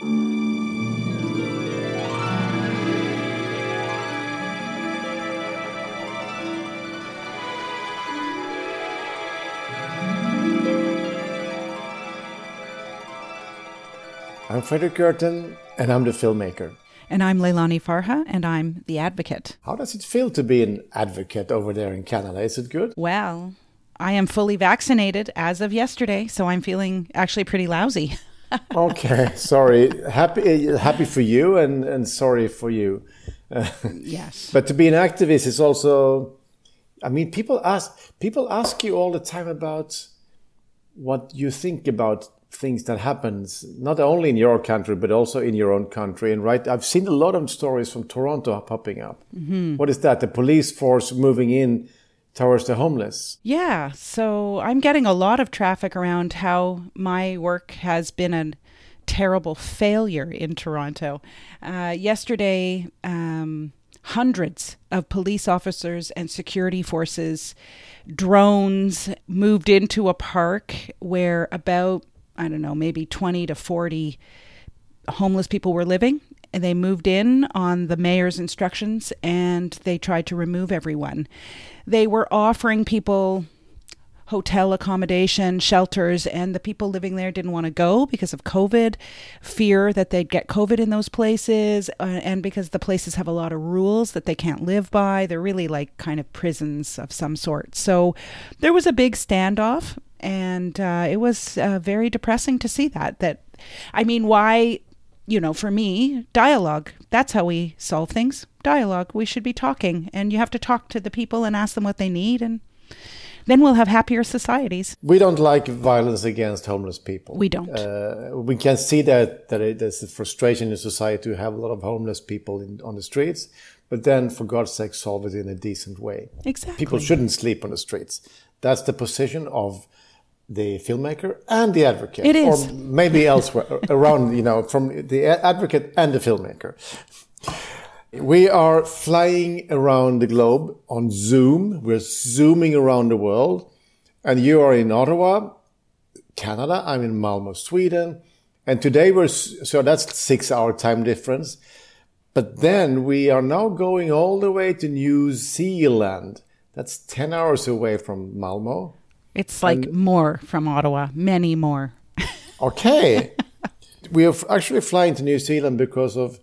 I'm Fredrik Gertten, and I'm the filmmaker. And I'm Leilani Farha, and I'm the advocate. How does it feel to be an advocate over there in Canada? Is it good? Well, I am fully vaccinated as of yesterday, so I'm feeling actually pretty lousy. okay, sorry. Happy, happy for you, and and sorry for you. yes. But to be an activist is also, I mean, people ask people ask you all the time about what you think about things that happens not only in your country but also in your own country and right i've seen a lot of stories from toronto popping up mm-hmm. what is that the police force moving in towards the homeless yeah so i'm getting a lot of traffic around how my work has been a terrible failure in toronto uh, yesterday um, hundreds of police officers and security forces drones moved into a park where about I don't know, maybe 20 to 40 homeless people were living. And they moved in on the mayor's instructions and they tried to remove everyone. They were offering people hotel accommodation, shelters, and the people living there didn't want to go because of COVID, fear that they'd get COVID in those places, uh, and because the places have a lot of rules that they can't live by. They're really like kind of prisons of some sort. So there was a big standoff and uh, it was uh, very depressing to see that. That, I mean, why? You know, for me, dialogue. That's how we solve things. Dialogue. We should be talking, and you have to talk to the people and ask them what they need, and then we'll have happier societies. We don't like violence against homeless people. We don't. Uh, we can see that that it, there's a frustration in society to have a lot of homeless people in, on the streets, but then, for God's sake, solve it in a decent way. Exactly. People shouldn't sleep on the streets. That's the position of the filmmaker and the advocate. It is. Or maybe elsewhere around, you know, from the advocate and the filmmaker. We are flying around the globe on Zoom. We're zooming around the world. And you are in Ottawa, Canada. I'm in Malmo, Sweden. And today we're, so that's six hour time difference. But then we are now going all the way to New Zealand. That's 10 hours away from Malmo. It's like and, more from Ottawa, many more. okay. we are actually flying to New Zealand because of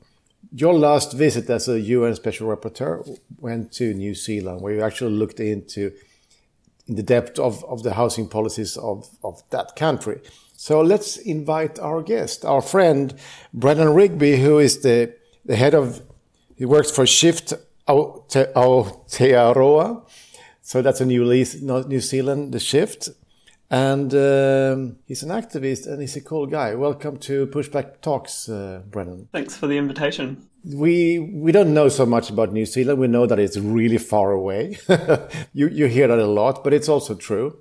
your last visit as a UN special rapporteur went to New Zealand, where you actually looked into in the depth of, of the housing policies of, of that country. So let's invite our guest, our friend Brennan Rigby, who is the, the head of, he works for Shift Aotearoa, so that's a new lease, New Zealand, the shift. And um, he's an activist and he's a cool guy. Welcome to Pushback Talks, uh, Brennan. Thanks for the invitation. We we don't know so much about New Zealand. We know that it's really far away. you you hear that a lot, but it's also true.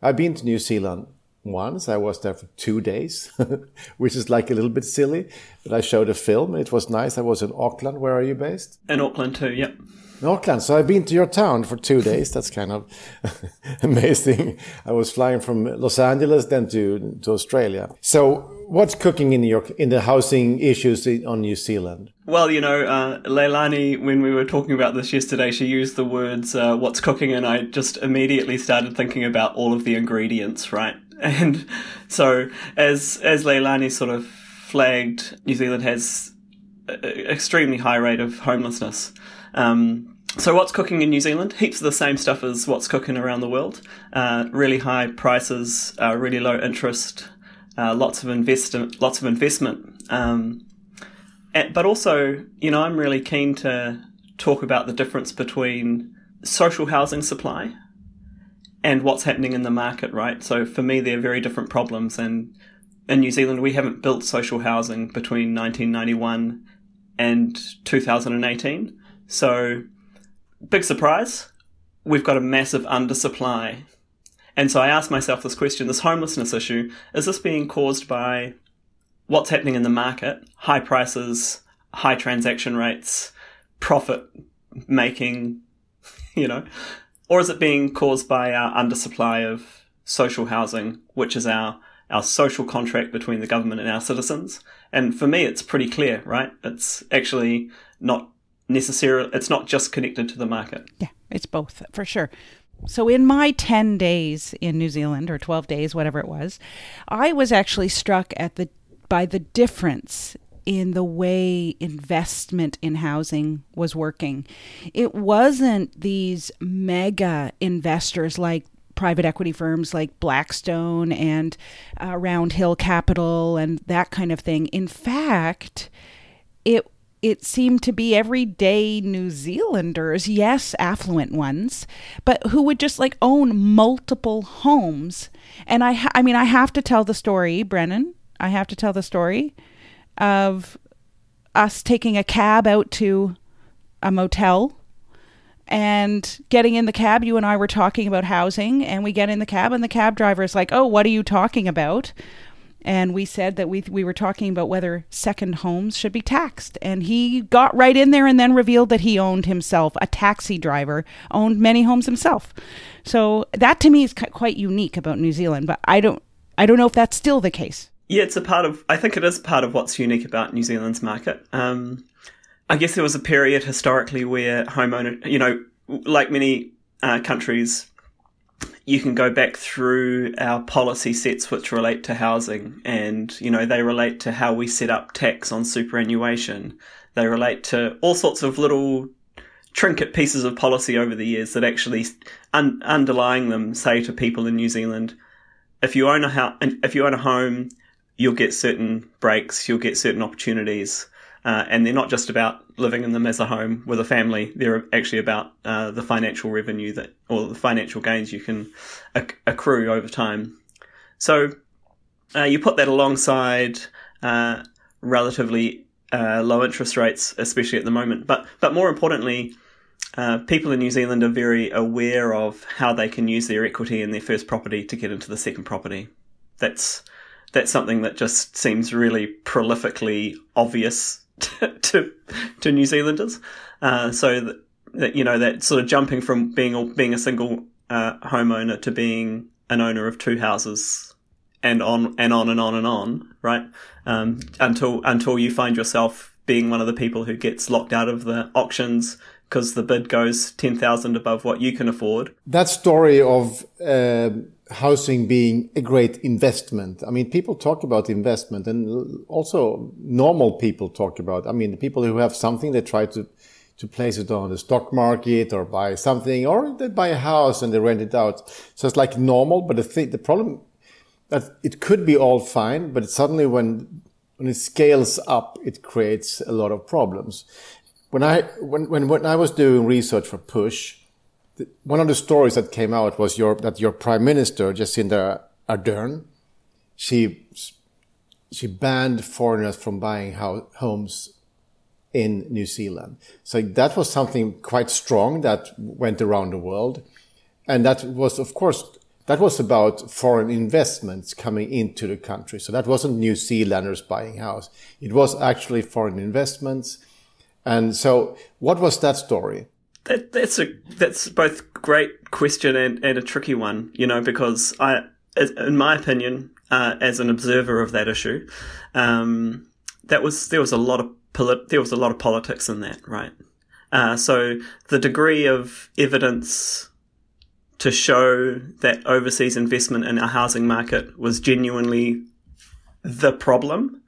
I've been to New Zealand once. I was there for two days, which is like a little bit silly. But I showed a film. It was nice. I was in Auckland. Where are you based? In Auckland too. Yep. Auckland. So I've been to your town for two days. That's kind of amazing. I was flying from Los Angeles then to, to Australia. So what's cooking in your in the housing issues on New Zealand? Well, you know, uh, Leilani, when we were talking about this yesterday, she used the words uh, "what's cooking," and I just immediately started thinking about all of the ingredients, right? And so, as as Leilani sort of flagged, New Zealand has extremely high rate of homelessness. Um, so what's cooking in New Zealand? Heaps of the same stuff as what's cooking around the world. Uh, really high prices, uh, really low interest, uh, lots of invest, lots of investment. Um, but also, you know, I'm really keen to talk about the difference between social housing supply and what's happening in the market, right? So for me, they're very different problems. And in New Zealand, we haven't built social housing between 1991 and 2018. So, big surprise, we've got a massive undersupply. And so I asked myself this question this homelessness issue, is this being caused by what's happening in the market? High prices, high transaction rates, profit making, you know? Or is it being caused by our undersupply of social housing, which is our, our social contract between the government and our citizens? And for me, it's pretty clear, right? It's actually not necessarily, it's not just connected to the market. Yeah, it's both for sure. So, in my 10 days in New Zealand, or 12 days, whatever it was, I was actually struck at the by the difference in the way investment in housing was working. It wasn't these mega investors like private equity firms like Blackstone and uh, Round Hill Capital and that kind of thing. In fact, it it seemed to be everyday New Zealanders, yes, affluent ones, but who would just like own multiple homes. And I, ha- I mean, I have to tell the story, Brennan. I have to tell the story of us taking a cab out to a motel and getting in the cab. You and I were talking about housing, and we get in the cab, and the cab driver is like, "Oh, what are you talking about?" And we said that we we were talking about whether second homes should be taxed, and he got right in there and then revealed that he owned himself a taxi driver, owned many homes himself. So that to me is quite unique about New Zealand, but I don't I don't know if that's still the case. Yeah, it's a part of. I think it is part of what's unique about New Zealand's market. Um, I guess there was a period historically where homeowner, you know, like many uh, countries, you can go back through our policy sets which relate to housing, and you know they relate to how we set up tax on superannuation. They relate to all sorts of little trinket pieces of policy over the years that actually un- underlying them say to people in New Zealand, if you own a house, if you own a home you'll get certain breaks, you'll get certain opportunities. Uh, and they're not just about living in them as a home with a family. They're actually about uh, the financial revenue that, or the financial gains you can acc- accrue over time. So uh, you put that alongside uh, relatively uh, low interest rates, especially at the moment. But but more importantly, uh, people in New Zealand are very aware of how they can use their equity in their first property to get into the second property. That's that's something that just seems really prolifically obvious to to, New Zealanders. Uh, so that, that, you know that sort of jumping from being a, being a single uh, homeowner to being an owner of two houses and on and on and on and on, right? Um, until until you find yourself being one of the people who gets locked out of the auctions because the bid goes ten thousand above what you can afford. That story of uh, housing being a great investment. I mean, people talk about investment and also normal people talk about, I mean, the people who have something, they try to, to place it on the stock market or buy something or they buy a house and they rent it out. So it's like normal, but the thing, the problem that it could be all fine, but suddenly when, when it scales up, it creates a lot of problems. When I, when, when, when I was doing research for Push, one of the stories that came out was your that your prime minister Jacinda Ardern, she she banned foreigners from buying homes in New Zealand. So that was something quite strong that went around the world, and that was of course that was about foreign investments coming into the country. So that wasn't New Zealanders buying house; it was actually foreign investments. And so, what was that story? That, that's a that's both great question and, and a tricky one, you know, because I, in my opinion, uh, as an observer of that issue, um, that was there was a lot of polit- there was a lot of politics in that, right? Uh, so the degree of evidence to show that overseas investment in our housing market was genuinely the problem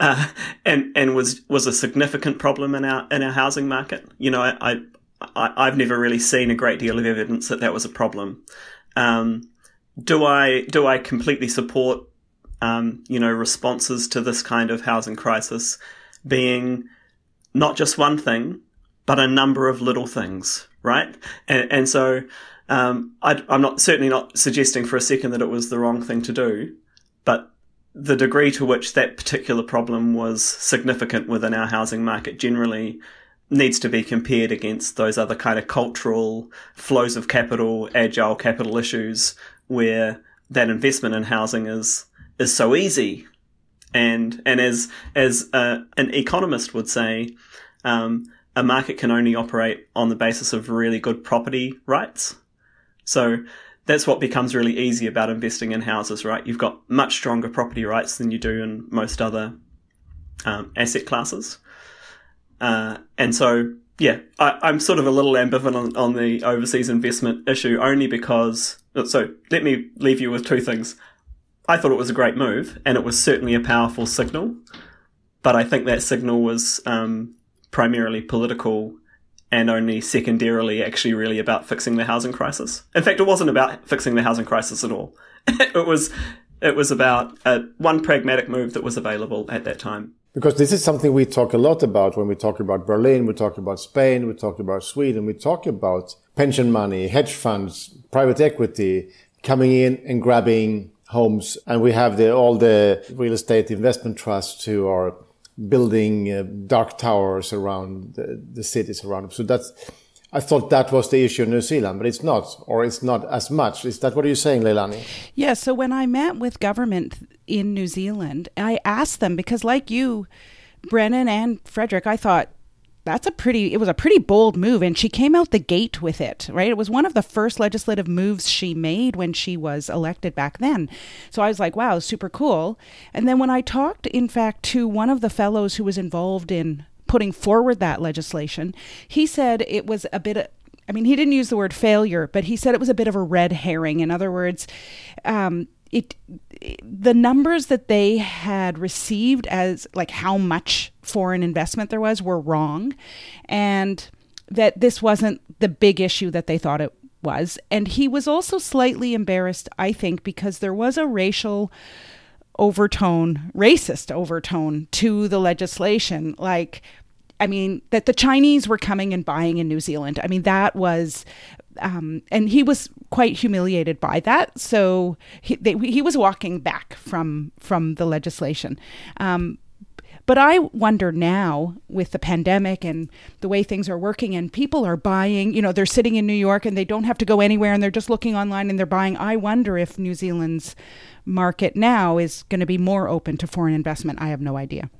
uh, and and was was a significant problem in our in our housing market. You know, I I, have never really seen a great deal of evidence that that was a problem. Um, do I do I completely support um, you know responses to this kind of housing crisis being not just one thing, but a number of little things, right? And, and so um, I, I'm not certainly not suggesting for a second that it was the wrong thing to do, but the degree to which that particular problem was significant within our housing market generally needs to be compared against those other kind of cultural flows of capital, agile capital issues where that investment in housing is is so easy. And and as as uh, an economist would say, um, a market can only operate on the basis of really good property rights. So that's what becomes really easy about investing in houses, right? You've got much stronger property rights than you do in most other um, asset classes. Uh, and so, yeah, I, am sort of a little ambivalent on, the overseas investment issue only because. So let me leave you with two things. I thought it was a great move, and it was certainly a powerful signal. But I think that signal was um, primarily political and only secondarily actually really about fixing the housing crisis. In fact, it wasn't about fixing the housing crisis at all. it was it was about a, one pragmatic move that was available at that time. Because this is something we talk a lot about when we talk about Berlin, we talk about Spain, we talk about Sweden, we talk about pension money, hedge funds, private equity coming in and grabbing homes. And we have the, all the real estate investment trusts who are building uh, dark towers around the, the cities around them. So that's, I thought that was the issue in New Zealand, but it's not, or it's not as much. Is that what you're saying, Leilani? Yeah. So when I met with government in New Zealand, I asked them because, like you, Brennan and Fredrik, I thought that's a pretty it was a pretty bold move. And she came out the gate with it right? It was one of the first legislative moves she made when she was elected back then. So i was like wow super cool. And then when i talked in fact to one of the fellows who was involved in putting forward that legislation he said it was a bit of, I mean, he didn't use the word failure, but he said it was a bit of a red herring. In other words, um, it the numbers that they had received as like how much foreign investment there was were wrong and that this wasn't the big issue that they thought it was. And he was also slightly embarrassed i think because there was a racial overtone racist overtone to the legislation. Like I mean, that the Chinese were coming and buying in New Zealand. I mean, that was um, and he was quite humiliated by that. So he, they, he was walking back from from the legislation. Um, but I wonder now with the pandemic and the way things are working, and people are buying, you know, they're sitting in New York and they don't have to go anywhere and they're just looking online and they're buying. I wonder if New Zealand's market now is going to be more open to foreign investment. I have no idea.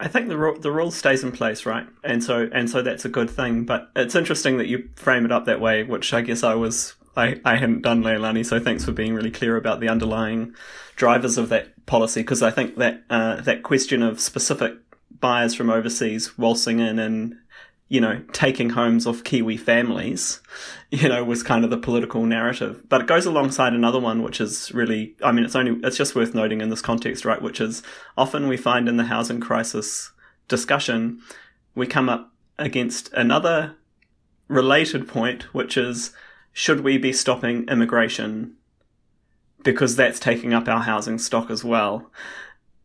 I think the rule, the rule stays in place, right? And so and so that's a good thing. But it's interesting that you frame it up that way, which I guess I was I, I hadn't done Leilani. So thanks for being really clear about the underlying drivers of that policy, because I think that uh, that question of specific buyers from overseas waltzing in and you know, taking homes off Kiwi families, you know, was kind of the political narrative. But it goes alongside another one, which is really, I mean, it's only, it's just worth noting in this context, right? Which is often we find in the housing crisis discussion, we come up against another related point, which is should we be stopping immigration? Because that's taking up our housing stock as well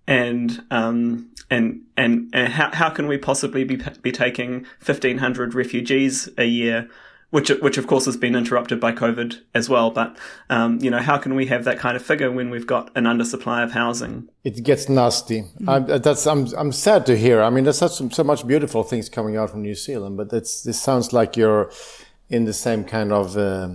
and um, and and, and how, how can we possibly be be taking 1500 refugees a year which which of course has been interrupted by covid as well. But um, you know how can we have that kind of figure when we've got an undersupply of housing? It gets nasty. Mm. I'm, that's I'm I'm sad to hear. I mean there's such so much beautiful things coming out from New Zealand but it's this sounds like you're in the same kind of uh,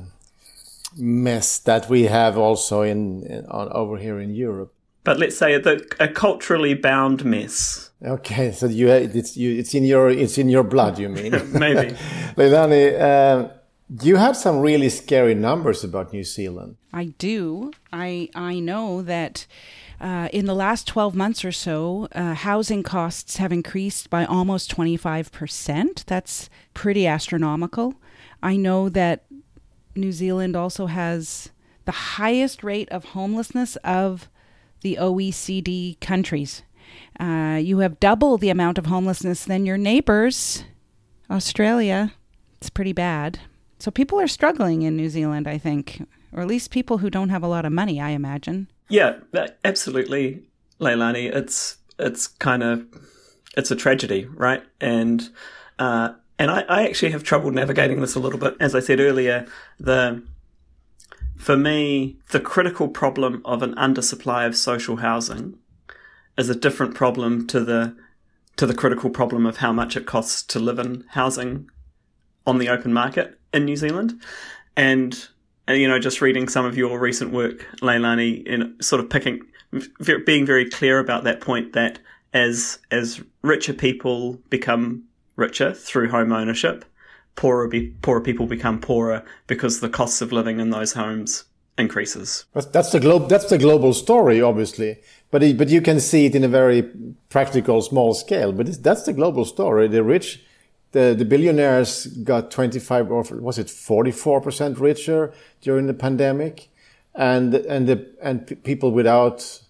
mess that we have also in, in on, over here in Europe but let's say a, a culturally bound mess. Okay, so you it's you it's in your it's in your blood. You mean maybe, Leilani? Uh, you have some really scary numbers about New Zealand. I do. I I know that. Uh, in the last 12 months or so, uh, housing costs have increased by almost 25%. That's pretty astronomical. I know that New Zealand also has the highest rate of homelessness of the OECD countries. Uh, you have double the amount of homelessness than your neighbors, Australia. It's pretty bad. So people are struggling in New Zealand, I think, or at least people who don't have a lot of money, I imagine. Yeah, absolutely, Leilani. It's it's kind of it's a tragedy, right? And uh, and I, I actually have trouble navigating this a little bit. As I said earlier, the for me, the critical problem of an undersupply of social housing is a different problem to the to the critical problem of how much it costs to live in housing on the open market in New Zealand. And, you know, just reading some of your recent work, Leilani, in sort of picking, being very clear about that point that as as richer people become richer through home ownership, poorer be, poorer people become poorer because the costs of living in those homes increases. That's, the globe. That's the global story, obviously. but it, but you can see it in a very practical, small scale. But that's the global story. The rich, the the billionaires got 25 or was it 44 percent richer during the pandemic, and and the and people without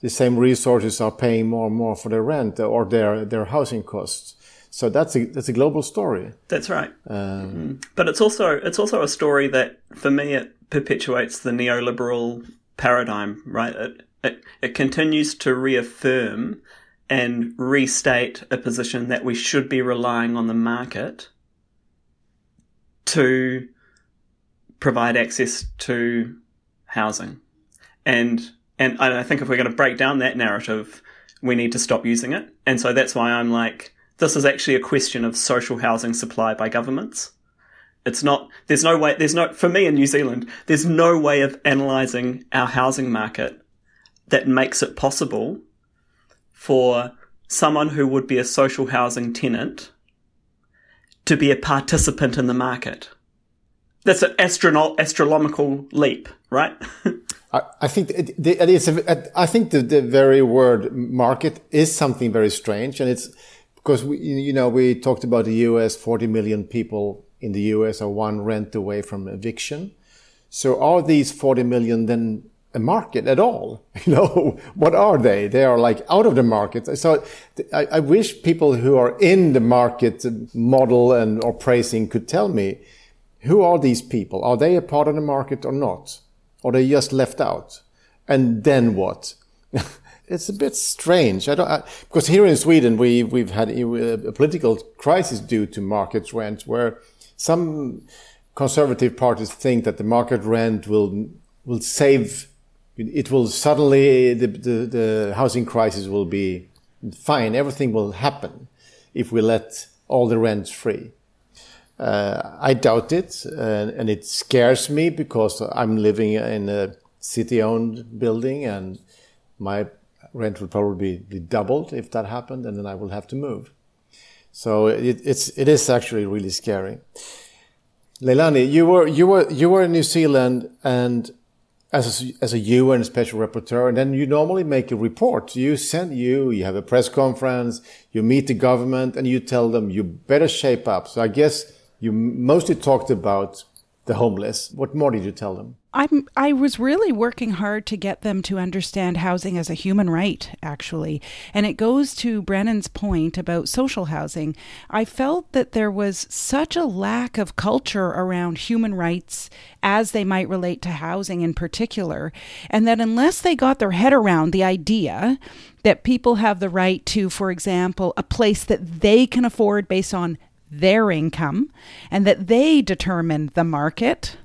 the same resources are paying more and more for their rent or their their housing costs. So that's a that's a global story. That's right. Um, mm. But it's also it's also a story that for me it perpetuates the neoliberal paradigm. Right. It it, it continues to reaffirm and restate a position that we should be relying on the market to provide access to housing. And and I think if we're going to break down that narrative, we need to stop using it. And so that's why I'm like, this is actually a question of social housing supply by governments. It's not, there's no way, there's no, for me in New Zealand, there's no way of analysing our housing market that makes it possible for someone who would be a social housing tenant to be a participant in the market. That's an astrono- astronomical leap, right? I, think it, it is. A, I think the, the very word market is something very strange, and it's because we, you know, we talked about the U.S. 40 million people in the U.S. are one rent away from eviction. So are these 40 million then a market at all? You know, what are they? They are like out of the market. So I, I wish people who are in the market model and or pricing could tell me who are these people? Are they a part of the market or not? Or they just left out? And then what? it's a bit strange. I don't I, because here in Sweden we we've had a political crisis due to market rent, where some conservative parties think that the market rent will will save. It will suddenly the the, the housing crisis will be fine. Everything will happen if we let all the rents free. Uh, I doubt it, and, and it scares me because I'm living in a city-owned building and my rent would probably be doubled if that happened, and then I will have to move. So it, it's it is actually really scary. Leilani, you were you were you were in New Zealand and as a, as a UN special rapporteur, and then you normally make a report. You send you you have a press conference, you meet the government, and you tell them you better shape up. So I guess you mostly talked about the homeless. What more did you tell them? I'm I was really working hard to get them to understand housing as a human right actually. And it goes to Brennan's point about social housing. I felt that there was such a lack of culture around human rights as they might relate to housing in particular, and that unless they got their head around the idea that people have the right to for example a place that they can afford based on their income and that they determine the market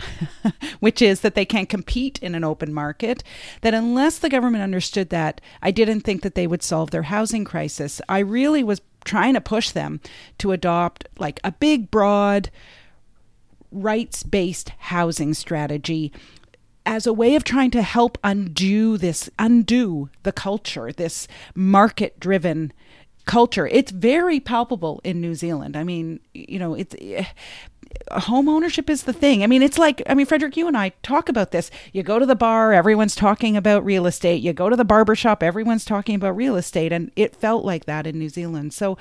which is that they can't compete in an open market, that unless the government understood that, I didn't think that they would solve their housing crisis. I really was trying to push them to adopt like a big, broad, rights based housing strategy as a way of trying to help undo this, undo the culture, this market driven culture. It's very palpable in New Zealand. I mean, you know, it's eh, home ownership is the thing. I mean, it's like, I mean, Fredrik, you and I talk about this. You go to the bar, everyone's talking about real estate. You go to the barber shop, everyone's talking about real estate. And it felt like that in New Zealand. So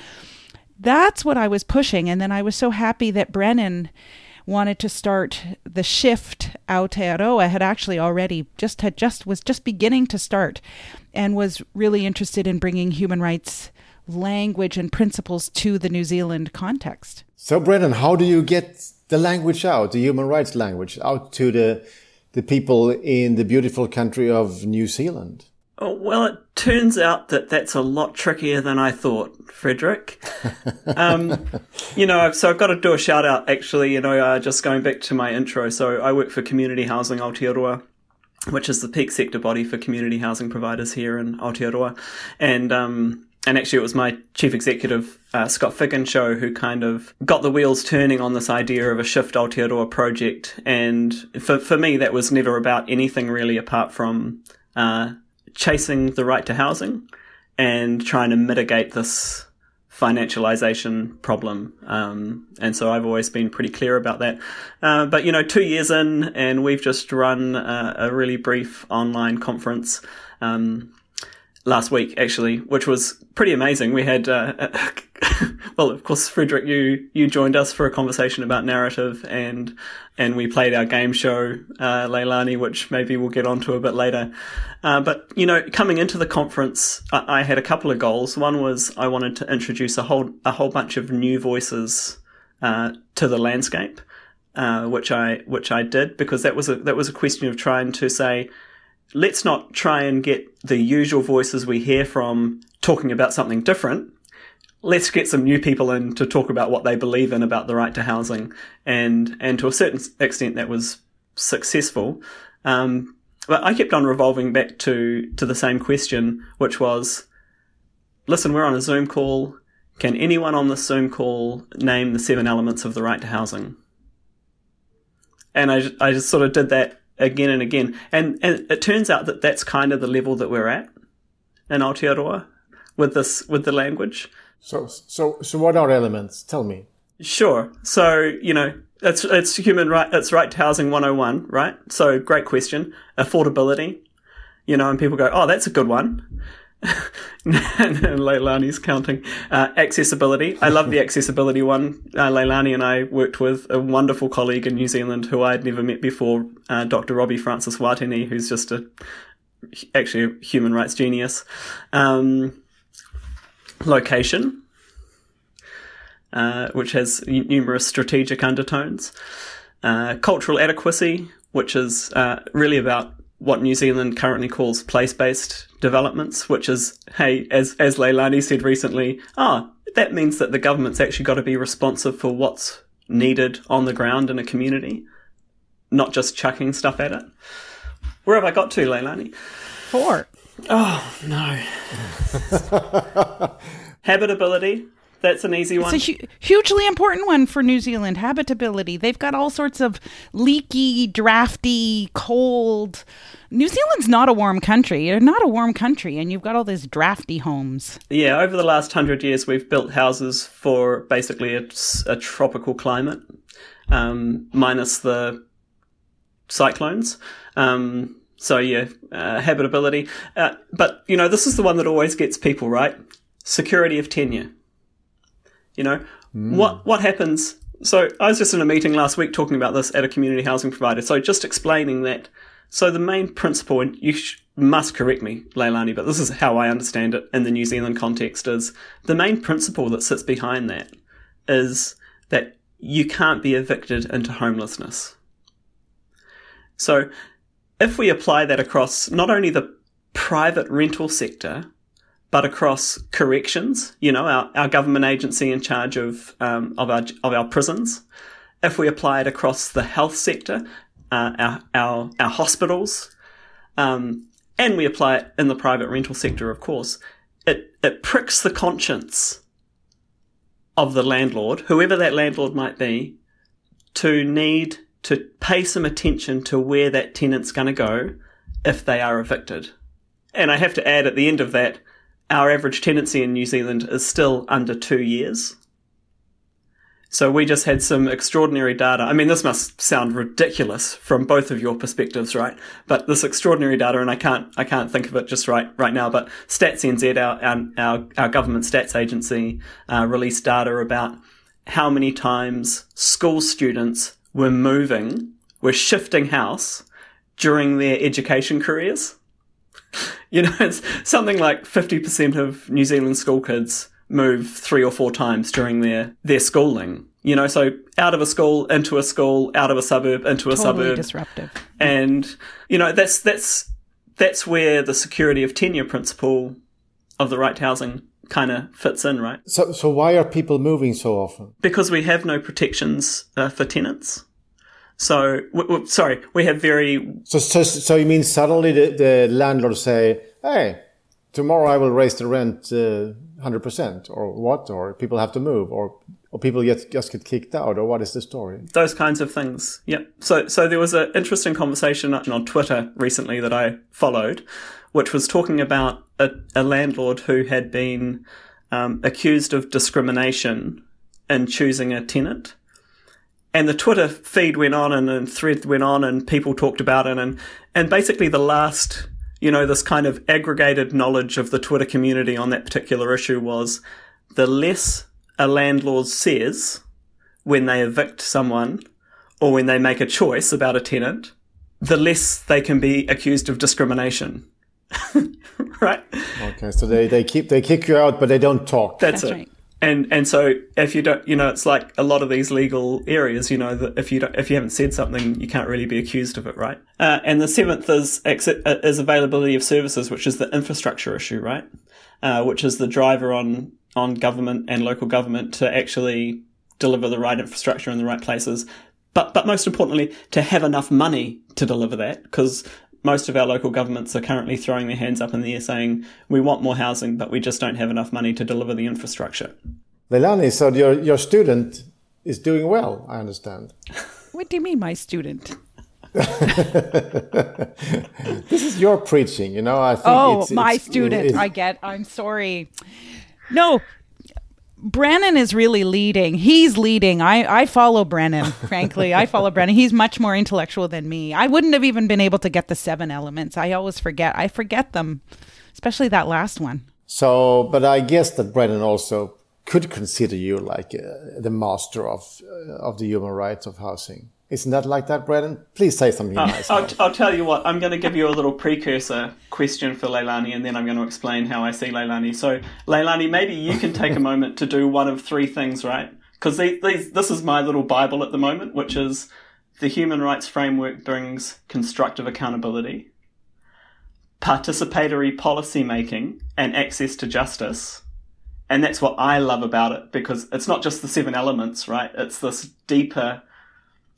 that's what I was pushing. And then I was so happy that Brennan wanted to start the shift Aotearoa had actually already just had just was just beginning to start and was really interested in bringing human rights language and principles to the New Zealand context. So, Brennan, how do you get the language out, the human rights language, out to the the people in the beautiful country of New Zealand? Oh, well, it turns out that that's a lot trickier than I thought, Fredrik. um, you know, so I've got to do a shout out, actually, you know, uh, just going back to my intro. So I work for Community Housing Aotearoa, which is the peak sector body for community housing providers here in Aotearoa. And, um, and actually it was my chief executive uh, Scott Figenshow who kind of got the wheels turning on this idea of a Shift Aotearoa project. And for, for me, that was never about anything really apart from uh, chasing the right to housing and trying to mitigate this financialization problem. Um, and so I've always been pretty clear about that. Uh, but, you know, two years in, and we've just run a, a really brief online conference. Um, last week actually, which was pretty amazing. We had, uh, well, of course, Fredrik, you you joined us for a conversation about narrative, and and we played our game show, uh, Leilani, which maybe we'll get onto a bit later. Uh, but you know, coming into the conference, I, I, had a couple of goals. One was I wanted to introduce a whole a whole bunch of new voices uh, to the landscape, uh, which I which I did because that was a that was a question of trying to say let's not try and get the usual voices we hear from talking about something different. Let's get some new people in to talk about what they believe in about the right to housing, and and to a certain extent that was successful. Um, but I kept on revolving back to to the same question, which was, listen, we're on a Zoom call. Can anyone on the Zoom call name the seven elements of the right to housing? And I, I just sort of did that again and again. And, and it turns out that that's kind of the level that we're at in Aotearoa with this, with the language. So, so, so what are elements? Tell me. Sure. So, you know, it's, it's human right, it's right to housing 101, right? So great question. Affordability, you know, and people go, oh, that's a good one. Leilani's counting. Uh, accessibility. I love the accessibility one. Uh, Leilani and I worked with a wonderful colleague in New Zealand who I'd never met before, uh, Dr. Robbie Francis Watene, who's just a actually a human rights genius. Um, location, uh, which has numerous strategic undertones. Uh, cultural adequacy, which is uh, really about what New Zealand currently calls place-based developments, which is, hey, as as Leilani said recently, ah, oh, that means that the government's actually got to be responsive for what's needed on the ground in a community, not just chucking stuff at it. Where have I got to, Leilani? Four. Oh no. Habitability, that's an easy one. It's a hu- hugely important one for New Zealand habitability. They've got all sorts of leaky, drafty, cold. New Zealand's not a warm country. You're not a warm country, and you've got all these drafty homes. Yeah, over the last hundred years, we've built houses for basically a, a tropical climate, um, minus the cyclones. Um, so yeah, uh, habitability. Uh, but you know, this is the one that always gets people right. Security of tenure. You know, mm. what what happens? So I was just in a meeting last week talking about this at a community housing provider. So just explaining that. So the main principle, and you sh- must correct me, Leilani, but this is how I understand it in the New Zealand context: is the main principle that sits behind that is that you can't be evicted into homelessness. So if we apply that across not only the private rental sector, but across corrections, you know, our, our government agency in charge of, um, of our, of our prisons. If we apply it across the health sector, uh, our, our, our hospitals, um, and we apply it in the private rental sector, of course, it, it pricks the conscience of the landlord, whoever that landlord might be, to need to pay some attention to where that tenant's going to go if they are evicted. And I have to add at the end of that, our average tenancy in New Zealand is still under two years. So we just had some extraordinary data. I mean, this must sound ridiculous from both of your perspectives, right? But this extraordinary data, and I can't, I can't think of it just right, right now, but Stats NZ, our, our, our government stats agency, uh, released data about how many times school students were moving, were shifting house during their education careers. you know, it's something like 50% of New Zealand school kids move three or four times during their, their schooling. You know, so out of a school, into a school, out of a suburb, into a totally suburb. disruptive. And, you know, that's, that's, that's where the security of tenure principle of the right to housing kind of fits in, right? So, so why are people moving so often? Because we have no protections uh, for tenants. So, w- w- sorry, we have very. So, so, so you mean suddenly the, the landlord say, "Hey, tomorrow I will raise the rent uh, hundred uh, percent," or what? Or people have to move, or or people get just get kicked out, or what is the story? Those kinds of things. Yeah. So, so there was an interesting conversation on Twitter recently that I followed, which was talking about a, a landlord who had been um, accused of discrimination in choosing a tenant and the Twitter feed went on and, and thread went on and people talked about it and and basically the last you know, this kind of aggregated knowledge of the Twitter community on that particular issue was the less a landlord says when they evict someone or when they make a choice about a tenant, the less they can be accused of discrimination. right? Okay, so they, they keep they kick you out, but they don't talk. That's, That's it. right. And and so if you don't, you know, it's like a lot of these legal areas, you know, that if you don't, if you haven't said something, you can't really be accused of it, right? Uh, and the seventh is uh, is availability of services, which is the infrastructure issue, right? Uh, which is the driver on on government and local government to actually deliver the right infrastructure in the right places. But but most importantly, to have enough money to deliver that, because most of our local governments are currently throwing their hands up in the air saying, we want more housing, but we just don't have enough money to deliver the infrastructure. Leilani, so your your student is doing well, I understand. What do you mean, my student? This is your preaching, you know. I think Oh, it's, my it's- student. it's- I get. I'm sorry. No, Brennan is really leading. He's leading. I, I follow Brennan, frankly. I follow Brennan. He's much more intellectual than me. I wouldn't have even been able to get the seven elements. I always forget. I forget them, especially that last one. So, but I guess that Brennan also could consider you like uh, the master of uh, of the human rights of housing. Isn't that like that, Brennan? Please say something uh, nice. I'll. I'll tell you what, I'm going to give you a little precursor question for Leilani, and then I'm going to explain how I see Leilani. So, Leilani, maybe you can take a moment to do one of three things, right? Because this is my little Bible at the moment, which is the human rights framework brings constructive accountability, participatory policy making, and access to justice. And that's what I love about it because it's not just the seven elements, right? It's this deeper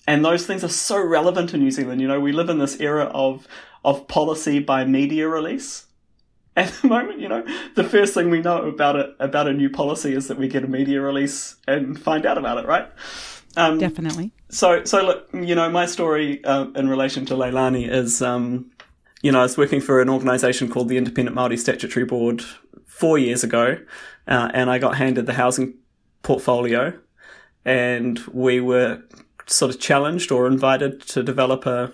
and those things are so relevant in New Zealand. You know, we live in this era of of policy by media release. At the moment, you know, the first thing we know about it about a new policy is that we get a media release and find out about it, right? Um, Definitely. so, so look, you know, my story uh, in relation to Leilani is, um, you know, I was working for an organisation called the Independent Māori Statutory Board four years ago, uh, and I got handed the housing portfolio, and we were sort of challenged or invited to develop a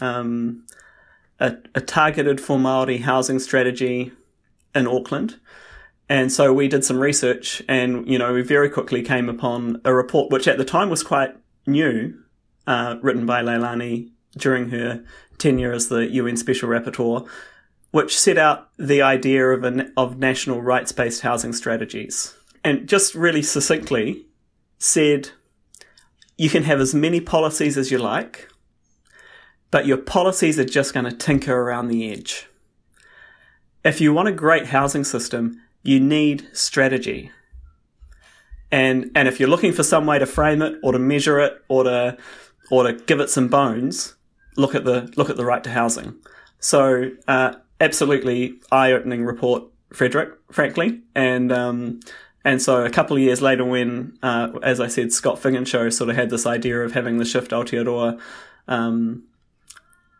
um, a, a targeted for Maori housing strategy in Auckland. And so we did some research, and you know, we very quickly came upon a report which at the time was quite new, uh, written by Leilani during her tenure as the UN Special Rapporteur, which set out the idea of an, of national rights-based housing strategies, and just really succinctly said you can have as many policies as you like, but your policies are just going to tinker around the edge. If you want a great housing system, you need strategy. And and if you're looking for some way to frame it or to measure it or to or to give it some bones, look at the look at the right to housing. So uh, absolutely eye-opening report, Fredrik, frankly, and um, and so a couple of years later, when, uh, as I said, Scott Figenshow sort of had this idea of having the Shift Aotearoa, um,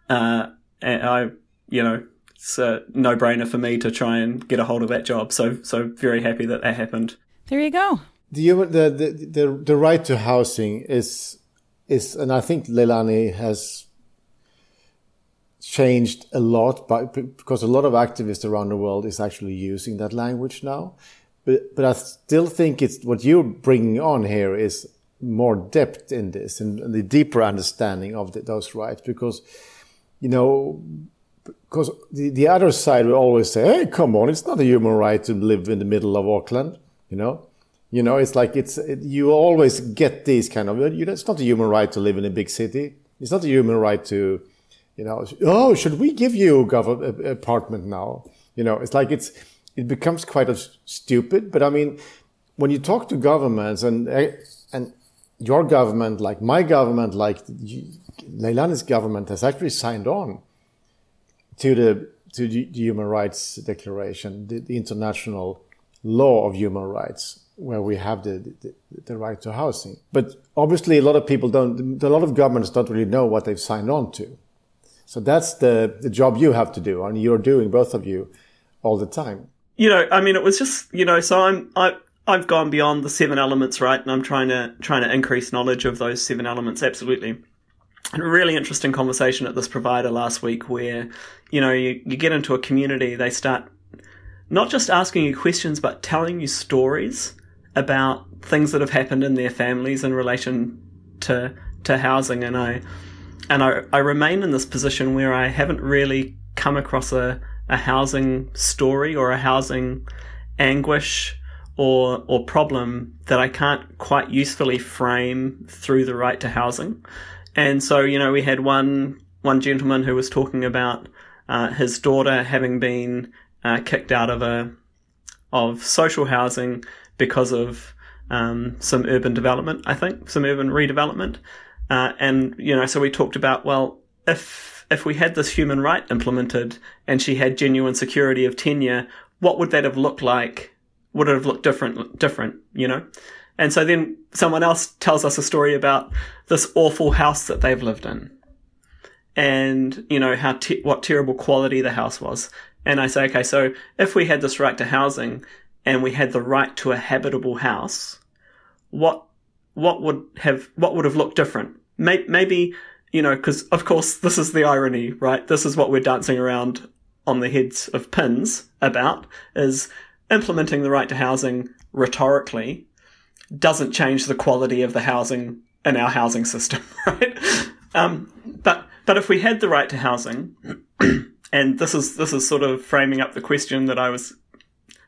uh, and I, you know, it's a no-brainer for me to try and get a hold of that job. So, so very happy that that happened. There you go. the, the, the, the, the right to housing is, is, and I think Leilani has changed a lot by, because a lot of activists around the world is actually using that language now. But, but I still think it's what you're bringing on here is more depth in this and, the deeper understanding of the, those rights because, you know, because the, the other side will always say, "Hey, come on, it's not a human right to live in the middle of Auckland," you know. You know, it's like it's it, you always get these kind of. You know, it's not a human right to live in a big city. It's not a human right to, you know. Oh, should we give you a gov- a- apartment now? You know, it's like it's it becomes quite a stupid. But I mean, when you talk to governments and eh, and your government, like my government, like Leilani's government, has actually signed on to the to the Human Rights Declaration, the, the international law of human rights, where we have the, the, the right to housing. But obviously, a lot of people don't. A lot of governments don't really know what they've signed on to. So that's the the job you have to do, and you're doing both of you all the time. You know, I mean, it was just you know, so I'm I. I've gone beyond the seven elements, right? And I'm trying to trying to increase knowledge of those seven elements. Absolutely. And a really interesting conversation at this provider last week where, you know, you, you get into a community, they start not just asking you questions, but telling you stories about things that have happened in their families in relation to to housing. And I and I, I remain in this position where I haven't really come across a, a housing story or a housing anguish or or problem that I can't quite usefully frame through the right to housing. And so, you know, we had one one gentleman who was talking about uh, his daughter having been uh, kicked out of a of social housing because of um, some urban development. I think some urban redevelopment, uh, and you know, so we talked about well, if if we had this human right implemented and she had genuine security of tenure, what would that have looked like? Would it have looked different? Different, you know. And so then someone else tells us a story about this awful house that they've lived in, and you know how te- what terrible quality the house was. And I say, okay, so if we had this right to housing and we had the right to a habitable house, what what would have what would have looked different? Maybe you know, because of course this is the irony, right? This is what we're dancing around on the heads of pins about is implementing the right to housing rhetorically doesn't change the quality of the housing in our housing system, right? Um, but but if we had the right to housing, and this is this is sort of framing up the question that I was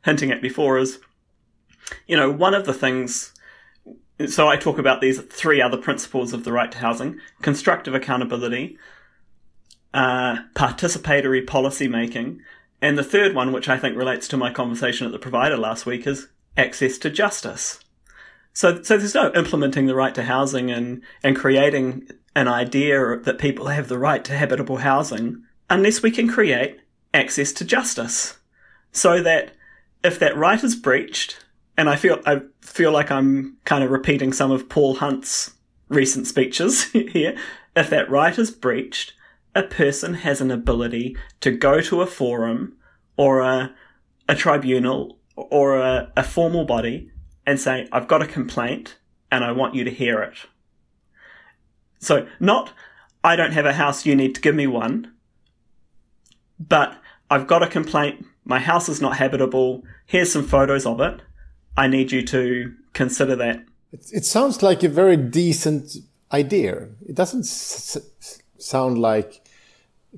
hinting at before, is you know one of the things. So I talk about these three other principles of the right to housing: constructive accountability, uh, participatory policy making, and the third one, which I think relates to my conversation at the provider last week, is access to justice. So, so there's no implementing the right to housing and, and creating an idea that people have the right to habitable housing unless we can create access to justice. So that if that right is breached, and I feel, I feel like I'm kind of repeating some of Paul Hunt's recent speeches here. If that right is breached, a person has an ability to go to a forum or a, a tribunal or a, a formal body and say, I've got a complaint and I want you to hear it. So, not, I don't have a house, you need to give me one, but I've got a complaint, my house is not habitable, here's some photos of it, I need you to consider that. It, it sounds like a very decent idea. It doesn't s- sound like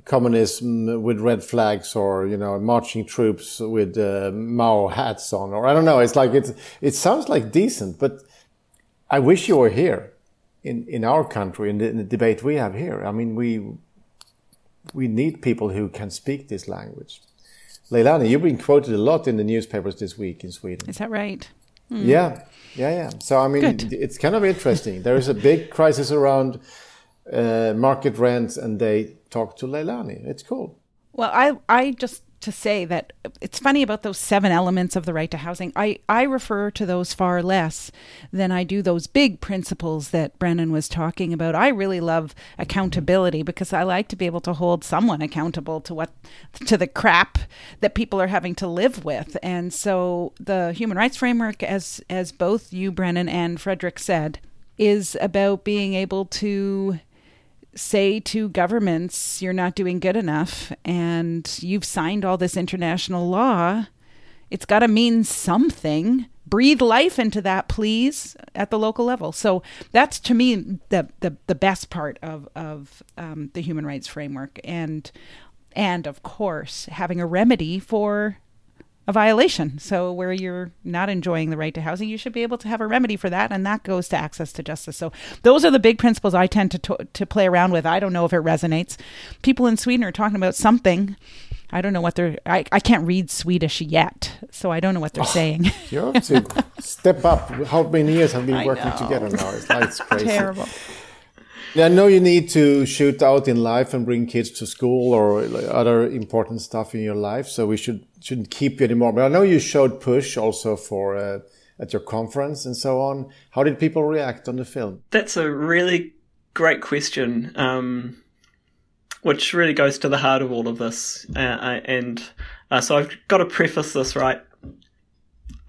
communism with red flags or you know marching troops with uh, Mao hats on or I don't know. It's like it it sounds like decent, but I wish you were here in in our country in the, in the debate we have here. I mean we we need people who can speak this language. Leilani, you've been quoted a lot in the newspapers this week in Sweden. Is that right? Mm. Yeah, yeah, yeah. So I mean, Good. it's kind of interesting. There is a big crisis around uh, market rents, and they talk to Leilani. It's cool. Well, I I just to say that it's funny about those seven elements of the right to housing. I, I refer to those far less than I do those big principles that Brennan was talking about. I really love accountability because I like to be able to hold someone accountable to what to the crap that people are having to live with. And so the human rights framework as as both you Brennan and Fredrik said is about being able to say to governments, you're not doing good enough and you've signed all this international law, it's got to mean something. Breathe life into that, please, at the local level. So that's to me the the, the best part of of um, the human rights framework, and and of course having a remedy for a violation. So where you're not enjoying the right to housing, you should be able to have a remedy for that, and that goes to access to justice. So those are the big principles I tend to to, to play around with. I don't know if it resonates. People in Sweden are talking about something. I don't know what they're. I, I can't read Swedish yet, so I don't know what they're oh, saying. You have to step up. How many years have we been working together now? It's, it's crazy. Terrible. Yeah, I know you need to shoot out in life and bring kids to school or other important stuff in your life. So we should shouldn't keep you anymore. But I know you showed Push also for uh, at your conference and so on. How did people react on the film? That's a really great question, um, which really goes to the heart of all of this. Uh, and uh, so I've got to preface this right.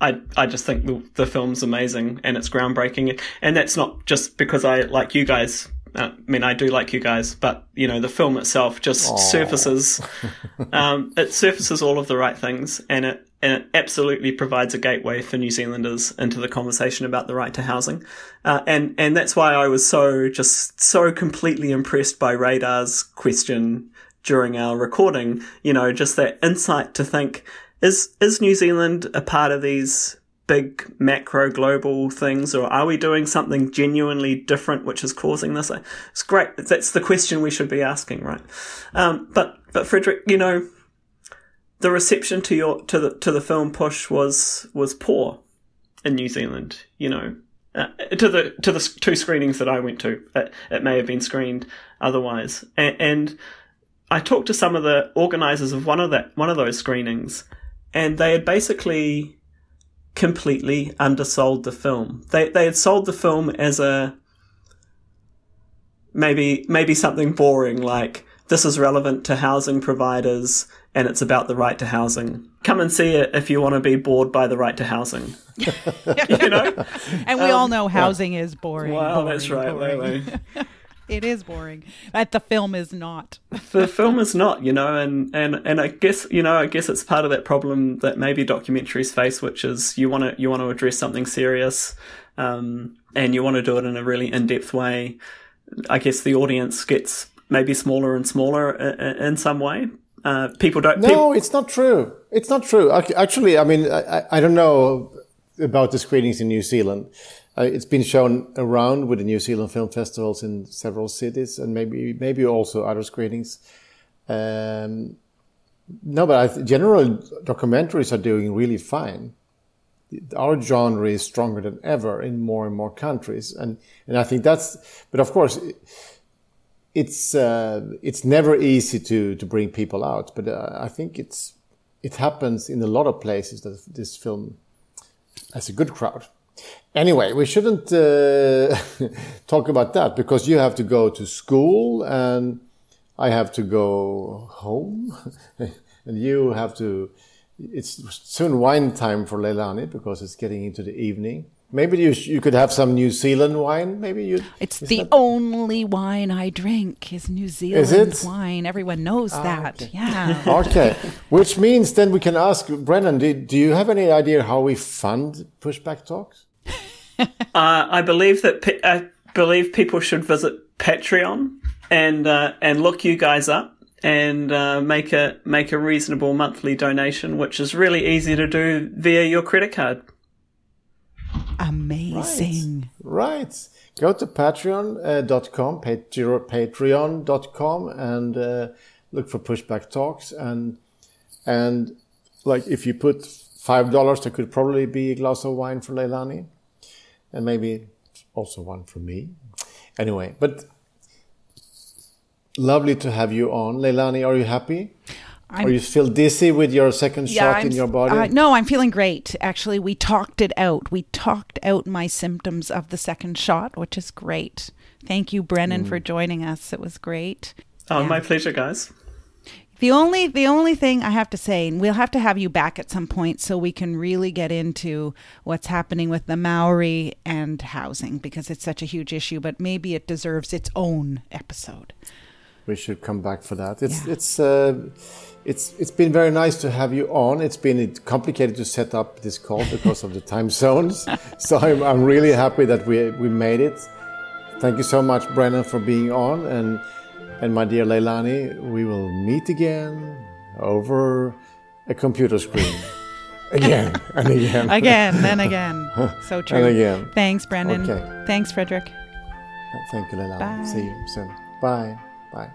I I just think the, the film's amazing and it's groundbreaking, and that's not just because I like you guys I mean, I do like you guys, but you know, the film itself just Aww. surfaces, um, it surfaces all of the right things, and it and it absolutely provides a gateway for New Zealanders into the conversation about the right to housing, uh, and and that's why I was so just so completely impressed by Radar's question during our recording. You know, just that insight to think is is New Zealand a part of these big macro global things, or are we doing something genuinely different which is causing this? It's great. That's the question we should be asking, right? Um, but but Fredrik, you know, the reception to your to the to the film Push was was poor in New Zealand. You know, uh, to the to the two screenings that I went to, it, it may have been screened otherwise, and, and I talked to some of the organisers of one of that one of those screenings, and they had basically completely undersold the film. They they had sold the film as a maybe maybe something boring like this is relevant to housing providers and it's about the right to housing. Come and see it if you want to be bored by the right to housing. you know? And we um, all know housing yeah. is boring. Well, boring, that's right, boring. it is boring. But the film is not. the film is not, you know, and, and, and I guess you know, I guess it's part of that problem that maybe documentaries face, which is you want to you want to address something serious, um, and you want to do it in a really in depth way. I guess the audience gets maybe smaller and smaller in, in some way. Uh, people don't. No, people... it's not true. It's not true. Actually, I mean, I, I don't know about the screenings in New Zealand. Uh, it's been shown around with the New Zealand film festivals in several cities, and maybe maybe also other screenings. Um, no, but I, general documentaries are doing really fine. Our genre is stronger than ever in more and more countries, and and I think that's. But of course it's uh, it's never easy to to bring people out, but uh, I think it's it happens in a lot of places that this film has a good crowd. Anyway, we shouldn't uh, talk about that because you have to go to school and I have to go home, and you have to. It's soon wine time for Leilani because it's getting into the evening. Maybe you you could have some New Zealand wine. Maybe you. It's the that... only wine I drink is New Zealand is wine. Everyone knows ah, that. Okay. Yeah. okay, which means then we can ask Brennan. Do, do you have any idea how we fund Pushback Talks? uh, I believe that pe- I believe people should visit Patreon and uh, and look you guys up and uh, make a make a reasonable monthly donation, which is really easy to do via your credit card. Amazing. Right. right. Go to patreon.com, uh, patreon.com, and uh, look for Pushback Talks. And, and like if you put $5, there could probably be a glass of wine for Leilani. And maybe also one for me. Anyway, but lovely to have you on. Leilani, are you happy? I'm, or you feel dizzy with your second yeah, shot I'm, in your body? Uh, no, I'm feeling great. Actually, we talked it out. We talked out my symptoms of the second shot, which is great. Thank you, Brennan, mm. for joining us. It was great. Oh, yeah. my pleasure, guys. The only the only thing I have to say, and we'll have to have you back at some point so we can really get into what's happening with the Maori and housing because it's such a huge issue, but maybe it deserves its own episode. We should come back for that. It's yeah. it's uh, it's it's been very nice to have you on. It's been complicated to set up this call because of the time zones. so I'm, I'm really happy that we we made it. Thank you so much, Brennan, for being on, and and my dear Leilani, we will meet again over a computer screen. again and again. again and again. So true. And again. Thanks, Brendan. Okay. Thanks, Fredrik. Thank you, Leilani. Bye. See you soon. Bye. Bye.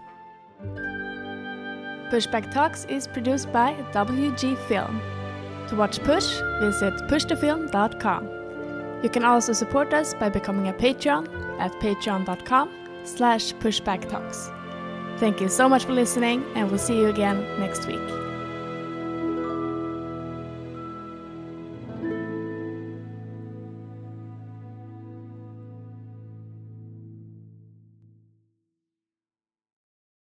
Pushback Talks is produced by WG Film. To watch Push, visit pushthefilm.com. You can also support us by becoming a Patreon at patreon.com slash pushbacktalks. Thank you so much for listening and we'll see you again next week.